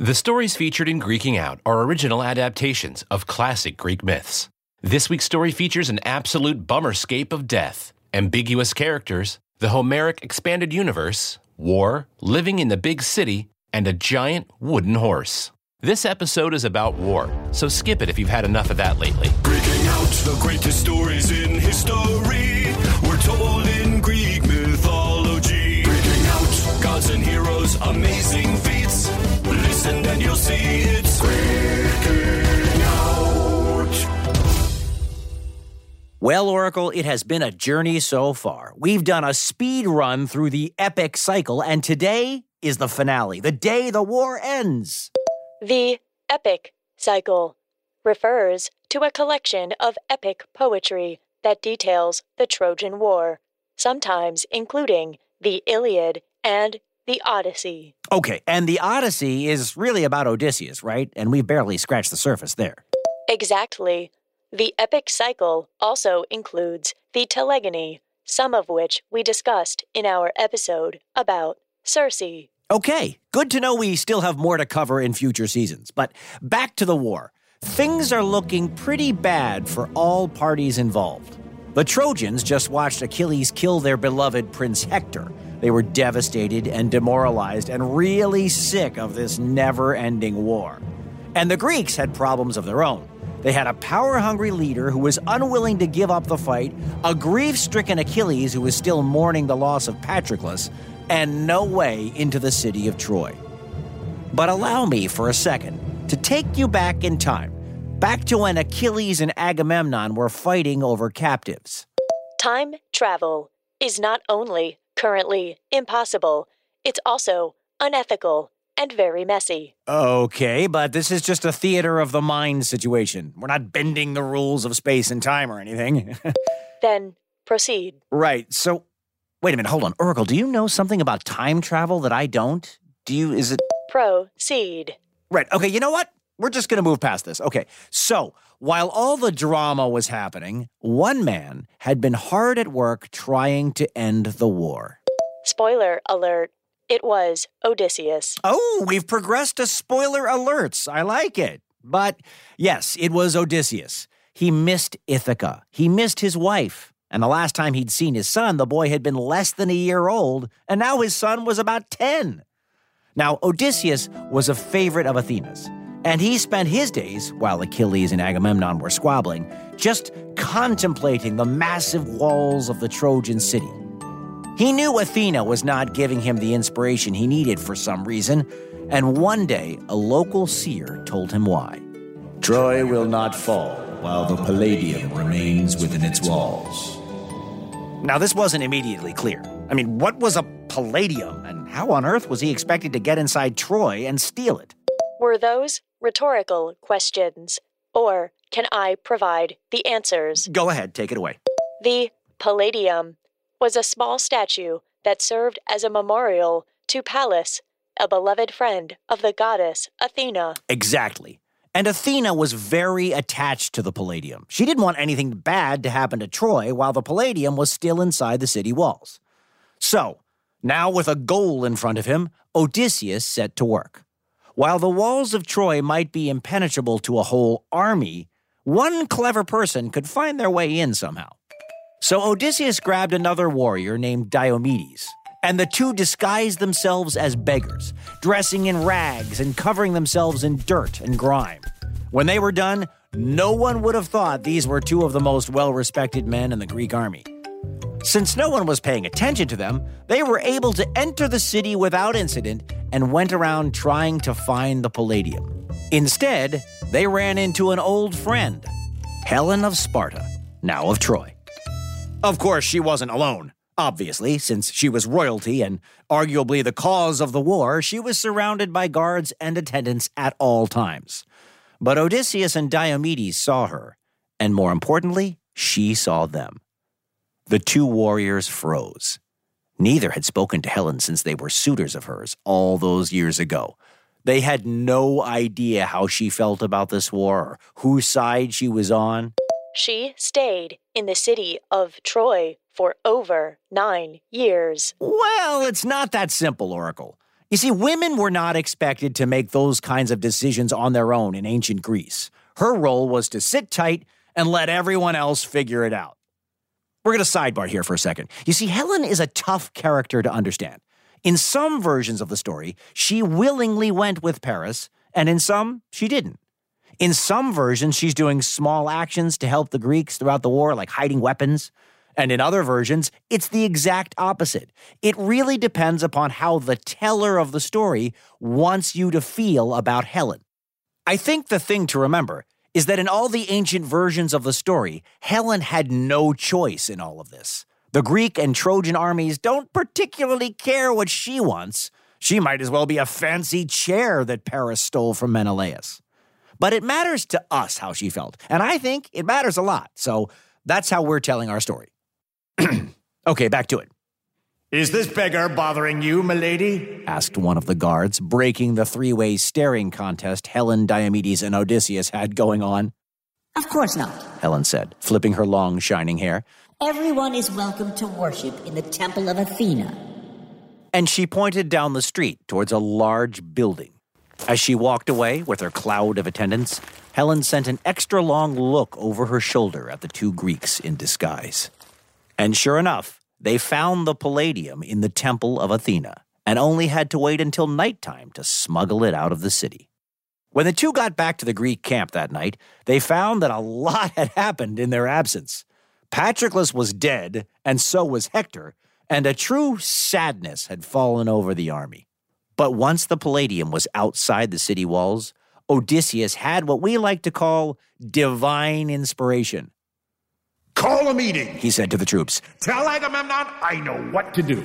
The stories featured in Greeking Out are original adaptations of classic Greek myths. This week's story features an absolute bummerscape of death, ambiguous characters, the Homeric expanded universe, war, living in the big city, and a giant wooden horse. This episode is about war, so skip it if you've had enough of that lately. Greeking out the greatest stories in history. We're told in Greek mythology. Greeking out gods and heroes, amazing you'll see it's Greeking out. Well, Oracle, it has been a journey so far. We've done a speed run through the epic cycle, and today is the finale, the day the war ends. The epic cycle refers to a collection of epic poetry that details the Trojan War, sometimes including the Iliad and the Odyssey. Okay, and the Odyssey is really about Odysseus, right? And we barely scratched the surface there. Exactly. The epic cycle also includes the Telegony, some of which we discussed in our episode about Circe. Okay, good to know we still have more to cover in future seasons. But back to the war. Things are looking pretty bad for all parties involved. The Trojans just watched Achilles kill their beloved Prince Hector. They were devastated and demoralized and really sick of this never ending war. And the Greeks had problems of their own. They had a power hungry leader who was unwilling to give up the fight, a grief stricken Achilles who was still mourning the loss of Patroclus, and no way into the city of Troy. But allow me for a second to take you back in time, back to when Achilles and Agamemnon were fighting over captives. Time travel is not only currently impossible, it's also unethical and very messy. Okay, but this is just a theater of the mind situation. We're not bending the rules of space and time or anything. Then proceed. right, so wait a minute, hold on. Oracle, do you know something about time travel that I don't? Do you, is it. Proceed. Right. Okay, you know what? We're just going to move past this. Okay. So, while all the drama was happening, one man had been hard at work trying to end the war. Spoiler alert. It was Odysseus. Oh, we've progressed to spoiler alerts. I like it. But yes, it was Odysseus. He missed Ithaca. He missed his wife. And the last time he'd seen his son, the boy had been less than a year old, and now his son was about 10. Now, Odysseus was a favorite of Athena's, and he spent his days, while Achilles and Agamemnon were squabbling, just contemplating the massive walls of the Trojan city. He knew Athena was not giving him the inspiration he needed for some reason, and one day a local seer told him why. Troy will not fall while the Palladium remains within its walls. Now, this wasn't immediately clear. I mean, what was a palladium, and how on earth was he expected to get inside Troy and steal it? Were those rhetorical questions? Or can I provide the answers? Go ahead, take it away. The Palladium was a small statue that served as a memorial to Pallas, a beloved friend of the goddess Athena. Exactly. And Athena was very attached to the Palladium. She didn't want anything bad to happen to Troy while the Palladium was still inside the city walls. So, now with a goal in front of him, Odysseus set to work. While the walls of Troy might be impenetrable to a whole army, one clever person could find their way in somehow. So Odysseus grabbed another warrior named Diomedes, and the two disguised themselves as beggars, dressing in rags and covering themselves in dirt and grime. When they were done, no one would have thought these were two of the most well respected men in the Greek army. Since no one was paying attention to them, they were able to enter the city without incident and went around trying to find the Palladium. Instead, they ran into an old friend, Helen of Sparta, now of Troy. Of course, she wasn't alone. Obviously, since she was royalty and arguably the cause of the war, she was surrounded by guards and attendants at all times. But Odysseus and Diomedes saw her, and more importantly, she saw them. The two warriors froze. Neither had spoken to Helen since they were suitors of hers all those years ago. They had no idea how she felt about this war or whose side she was on. She stayed in the city of Troy for over nine years. Well, it's not that simple, Oracle. You see, women were not expected to make those kinds of decisions on their own in ancient Greece. Her role was to sit tight and let everyone else figure it out. We're going to sidebar here for a second. You see, Helen is a tough character to understand. In some versions of the story, she willingly went with Paris, and in some, she didn't. In some versions, she's doing small actions to help the Greeks throughout the war, like hiding weapons. And in other versions, it's the exact opposite. It really depends upon how the teller of the story wants you to feel about Helen. I think the thing to remember is that in all the ancient versions of the story, Helen had no choice in all of this. The Greek and Trojan armies don't particularly care what she wants. She might as well be a fancy chair that Paris stole from Menelaus. But it matters to us how she felt, and I think it matters a lot. So that's how we're telling our story. okay, back to it. Is this beggar bothering you, milady? asked one of the guards, breaking the three way staring contest Helen, Diomedes, and Odysseus had going on. Of course not. Helen said, flipping her long, shining hair. Everyone is welcome to worship in the Temple of Athena. And she pointed down the street towards a large building. As she walked away with her cloud of attendants, Helen sent an extra long look over her shoulder at the two Greeks in disguise. And sure enough, they found the palladium in the temple of Athena and only had to wait until nighttime to smuggle it out of the city. When the two got back to the Greek camp that night, they found that a lot had happened in their absence. Patroclus was dead, and so was Hector, and a true sadness had fallen over the army. But once the Palladium was outside the city walls, Odysseus had what we like to call divine inspiration. Call a meeting, he said to the troops. Tell Agamemnon I know what to do.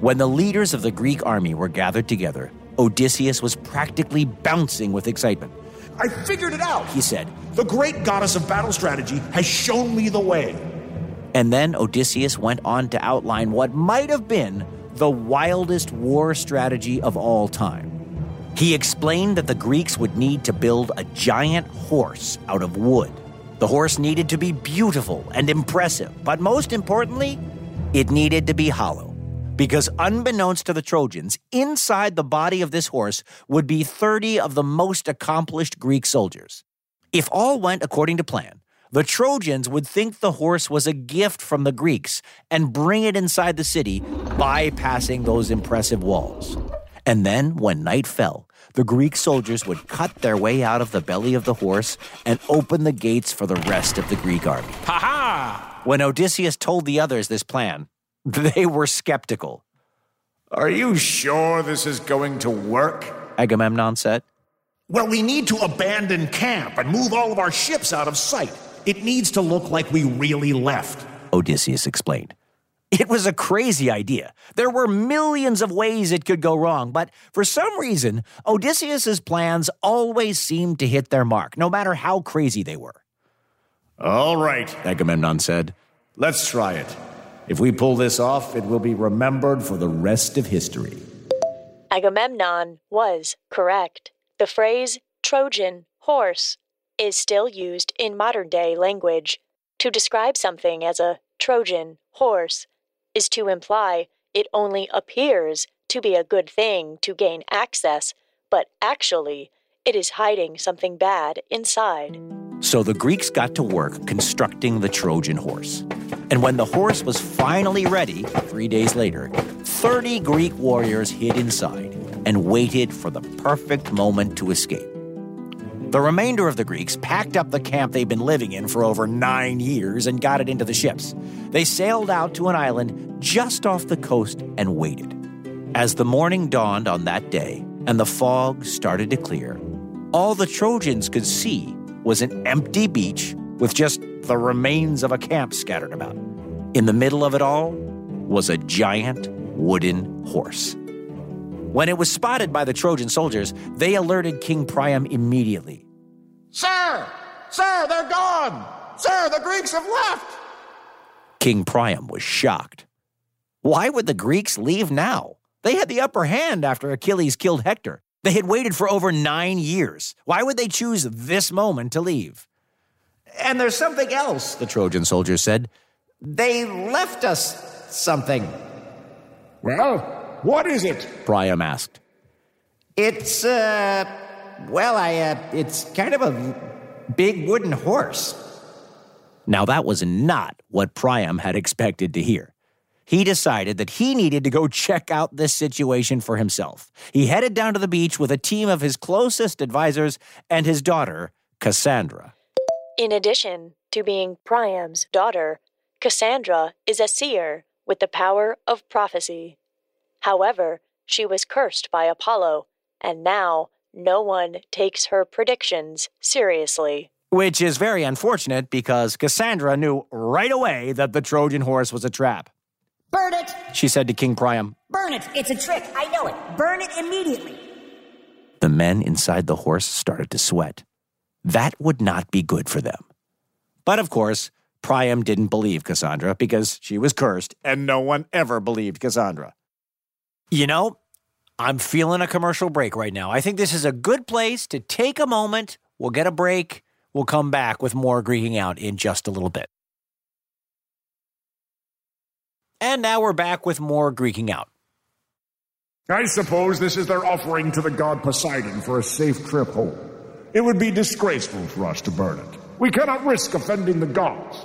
When the leaders of the Greek army were gathered together, Odysseus was practically bouncing with excitement. I figured it out, he said. The great goddess of battle strategy has shown me the way. And then Odysseus went on to outline what might have been the wildest war strategy of all time. He explained that the Greeks would need to build a giant horse out of wood the horse needed to be beautiful and impressive, but most importantly, it needed to be hollow. Because unbeknownst to the Trojans, inside the body of this horse would be 30 of the most accomplished Greek soldiers. If all went according to plan, the Trojans would think the horse was a gift from the Greeks and bring it inside the city, bypassing those impressive walls. And then, when night fell, the Greek soldiers would cut their way out of the belly of the horse and open the gates for the rest of the Greek army. Ha ha! When Odysseus told the others this plan, they were skeptical. Are you sure this is going to work? Agamemnon said. Well, we need to abandon camp and move all of our ships out of sight. It needs to look like we really left. Odysseus explained. It was a crazy idea. There were millions of ways it could go wrong, but for some reason, Odysseus's plans always seemed to hit their mark, no matter how crazy they were. All right, Agamemnon said. Let's try it. If we pull this off, it will be remembered for the rest of history. Agamemnon was correct. The phrase Trojan horse is still used in modern day language to describe something as a Trojan horse is to imply it only appears to be a good thing to gain access, but actually, it is hiding something bad inside. So the Greeks got to work constructing the Trojan horse. And when the horse was finally ready, three days later, 30 Greek warriors hid inside and waited for the perfect moment to escape. The remainder of the Greeks packed up the camp they'd been living in for over nine years and got it into the ships. They sailed out to an island just off the coast and waited. As the morning dawned on that day and the fog started to clear, all the Trojans could see was an empty beach with just the remains of a camp scattered about. In the middle of it all was a giant wooden horse. When it was spotted by the Trojan soldiers, they alerted King Priam immediately. Sir! Sir, they're gone! Sir, the Greeks have left! King Priam was shocked. Why would the Greeks leave now? They had the upper hand after Achilles killed Hector. They had waited for over nine years. Why would they choose this moment to leave? And there's something else, the Trojan soldiers said. They left us something. Well, What is it? Priam asked. It's, uh, well, I, uh, it's kind of a big wooden horse. Now, that was not what Priam had expected to hear. He decided that he needed to go check out this situation for himself. He headed down to the beach with a team of his closest advisors and his daughter, Cassandra. In addition to being Priam's daughter, Cassandra is a seer with the power of prophecy. However, she was cursed by Apollo, and now no one takes her predictions seriously. Which is very unfortunate because Cassandra knew right away that the Trojan horse was a trap. Burn it! She said to King Priam, Burn it! It's a trick. I know it. Burn it immediately. The men inside the horse started to sweat. That would not be good for them. But of course, Priam didn't believe Cassandra because she was cursed, and no one ever believed Cassandra. You know, I'm feeling a commercial break right now. I think this is a good place to take a moment. We'll get a break. We'll come back with more Greeking Out in just a little bit. And now we're back with more Greeking Out. I suppose this is their offering to the god Poseidon for a safe trip home. It would be disgraceful for us to burn it. We cannot risk offending the gods.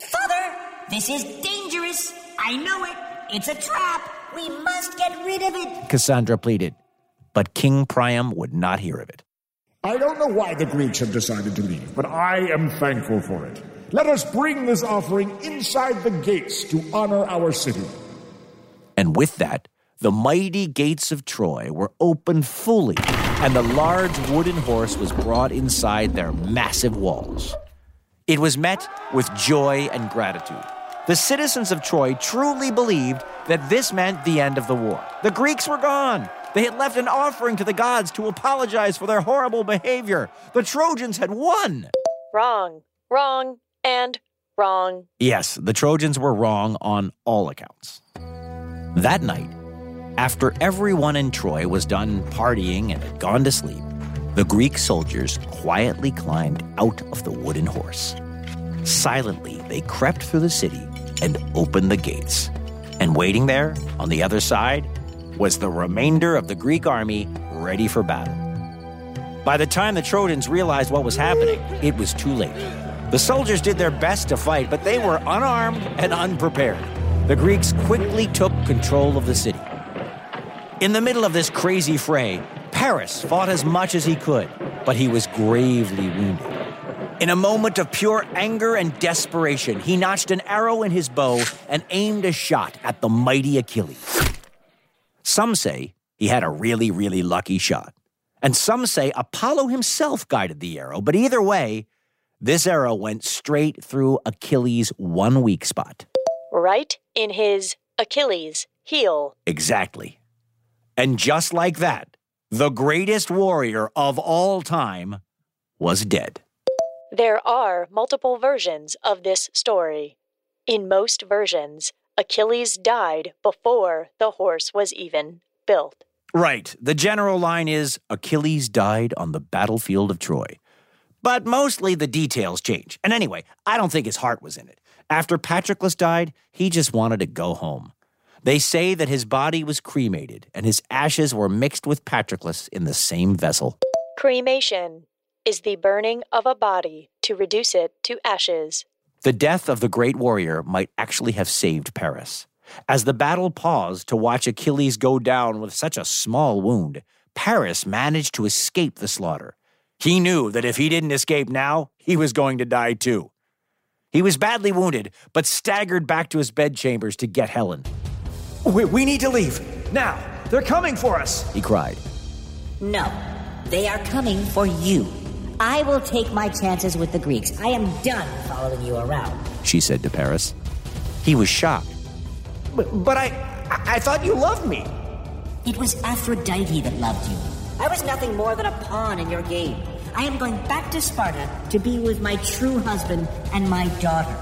Father, this is dangerous. I know it. It's a trap. We must get rid of it. Cassandra pleaded. But King Priam would not hear of it. I don't know why the Greeks have decided to leave, but I am thankful for it. Let us bring this offering inside the gates to honor our city. And with that, the mighty gates of Troy were opened fully, and the large wooden horse was brought inside their massive walls. It was met with joy and gratitude. The citizens of Troy truly believed that this meant the end of the war. The Greeks were gone. They had left an offering to the gods to apologize for their horrible behavior. The Trojans had won. Wrong, wrong, and wrong. Yes, the Trojans were wrong on all accounts. That night, after everyone in Troy was done partying and had gone to sleep, the Greek soldiers quietly climbed out of the wooden horse. Silently, they crept through the city and opened the gates. And waiting there, on the other side, was the remainder of the Greek army ready for battle. By the time the Trojans realized what was happening, it was too late. The soldiers did their best to fight, but they were unarmed and unprepared. The Greeks quickly took control of the city. In the middle of this crazy fray, Paris fought as much as he could, but he was gravely wounded. In a moment of pure anger and desperation, he notched an arrow in his bow and aimed a shot at the mighty Achilles. Some say he had a really, really lucky shot. And some say Apollo himself guided the arrow, but either way, this arrow went straight through Achilles' one weak spot. Right in his Achilles heel. Exactly. And just like that, the greatest warrior of all time was dead. There are multiple versions of this story. In most versions, Achilles died before the horse was even built. Right. The general line is Achilles died on the battlefield of Troy. But mostly the details change. And anyway, I don't think his heart was in it. After Patroclus died, he just wanted to go home. They say that his body was cremated and his ashes were mixed with Patroclus in the same vessel. Cremation is the burning of a body to reduce it to ashes. The death of the great warrior might actually have saved Paris. As the battle paused to watch Achilles go down with such a small wound, Paris managed to escape the slaughter. He knew that if he didn't escape now, he was going to die too. He was badly wounded, but staggered back to his bedchambers to get Helen. We, we need to leave. Now. They're coming for us, he cried. No, they are coming for you. I will take my chances with the Greeks. I am done following you around. She said to Paris. He was shocked. But, but I, I thought you loved me. It was Aphrodite that loved you. I was nothing more than a pawn in your game. I am going back to Sparta to be with my true husband and my daughter.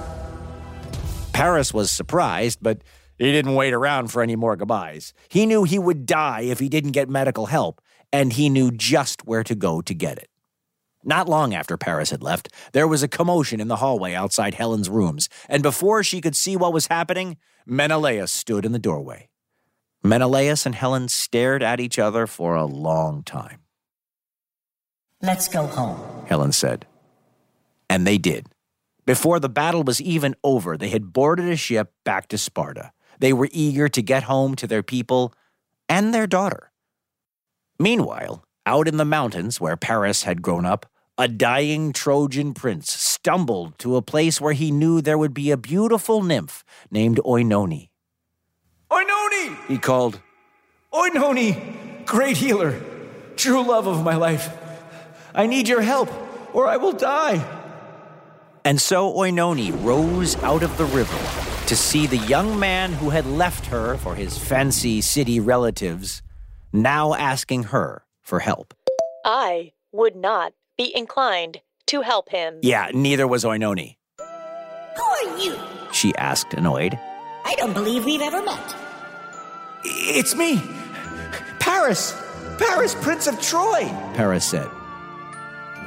Paris was surprised, but he didn't wait around for any more goodbyes. He knew he would die if he didn't get medical help, and he knew just where to go to get it. Not long after Paris had left, there was a commotion in the hallway outside Helen's rooms, and before she could see what was happening, Menelaus stood in the doorway. Menelaus and Helen stared at each other for a long time. Let's go home. Helen said. And they did. Before the battle was even over, they had boarded a ship back to Sparta. They were eager to get home to their people and their daughter. Meanwhile, out in the mountains where Paris had grown up, a dying Trojan prince stumbled to a place where he knew there would be a beautiful nymph named Oenone. Oenone! He called, Oenone, great healer, true love of my life. I need your help, or I will die. And so Oenone rose out of the river to see the young man who had left her for his fancy city relatives now asking her for help. I would not be inclined to help him. Yeah, neither was Oenone. Who are you? She asked, annoyed. I don't believe we've ever met. It's me, Paris, Paris, Prince of Troy. Paris said.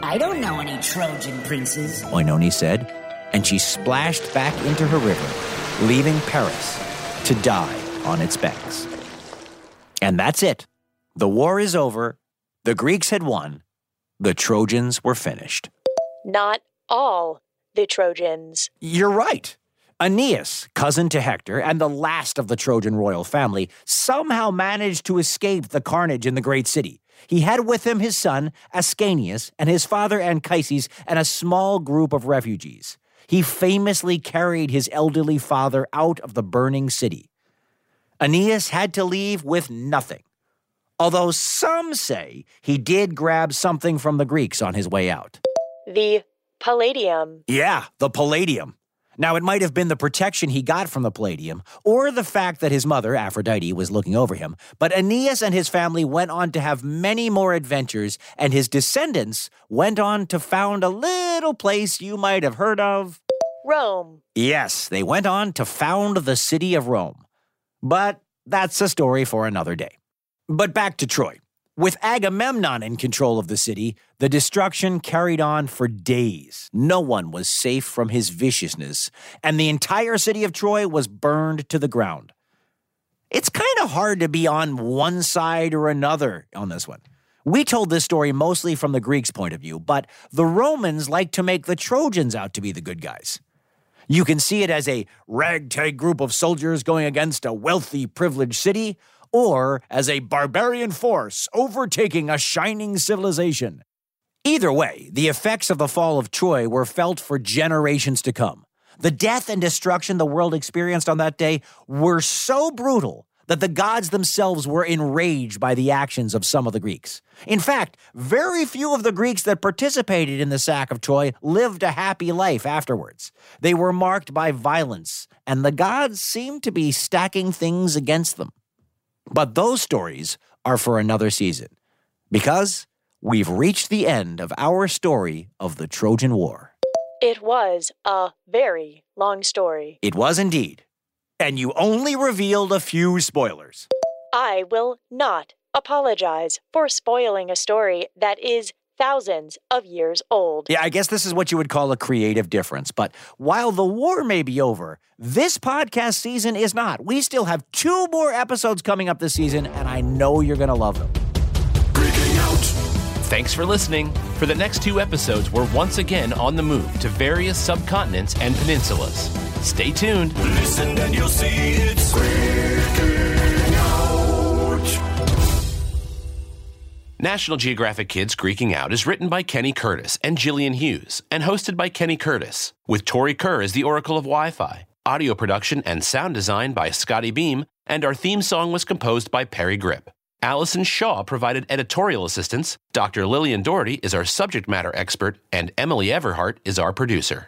I don't know any Trojan princes. Oenone said, and she splashed back into her river, leaving Paris to die on its banks. And that's it. The war is over. The Greeks had won. The Trojans were finished. Not all the Trojans. You're right. Aeneas, cousin to Hector and the last of the Trojan royal family, somehow managed to escape the carnage in the great city. He had with him his son, Ascanius, and his father Anchises, and a small group of refugees. He famously carried his elderly father out of the burning city. Aeneas had to leave with nothing, although some say he did grab something from the Greeks on his way out. The Palladium. Yeah, the Palladium. Now, it might have been the protection he got from the Palladium, or the fact that his mother, Aphrodite, was looking over him, but Aeneas and his family went on to have many more adventures, and his descendants went on to found a little place you might have heard of. Rome. Yes, they went on to found the city of Rome. But that's a story for another day. But back to Troy. With Agamemnon in control of the city, the destruction carried on for days. No one was safe from his viciousness, and the entire city of Troy was burned to the ground. It's kind of hard to be on one side or another on this one. We told this story mostly from the Greeks' point of view, but the Romans like to make the Trojans out to be the good guys. You can see it as a ragtag group of soldiers going against a wealthy, privileged city, or as a barbarian force overtaking a shining civilization. Either way, the effects of the fall of Troy were felt for generations to come. The death and destruction the world experienced on that day were so brutal that the gods themselves were enraged by the actions of some of the Greeks. In fact, very few of the Greeks that participated in the sack of Troy lived a happy life afterwards. They were marked by violence, and the gods seemed to be stacking things against them. But those stories are for another season because we've reached the end of our story of the Trojan War. It was a very long story. It was indeed. And you only revealed a few spoilers. I will not apologize for spoiling a story that is thousands of years old. Yeah, I guess this is what you would call a creative difference. But while the war may be over, this podcast season is not. We still have two more episodes coming up this season, and I know you're going to love them. Greeking out. Thanks for listening. For the next two episodes, we're once again on the move to various subcontinents and peninsulas. Stay tuned. Listen and you'll see it's breaking National Geographic Kids Greeking Out is written by Kenny Curtis and Jillian Hughes and hosted by Kenny Curtis, with Tori Kerr as the Oracle of Wi Fi. Audio production and sound design by Scotty Beam, and our theme song was composed by Parry Gripp. Allison Shaw provided editorial assistance, Dr. Lillian Doherty is our subject matter expert, and Emily Everhart is our producer.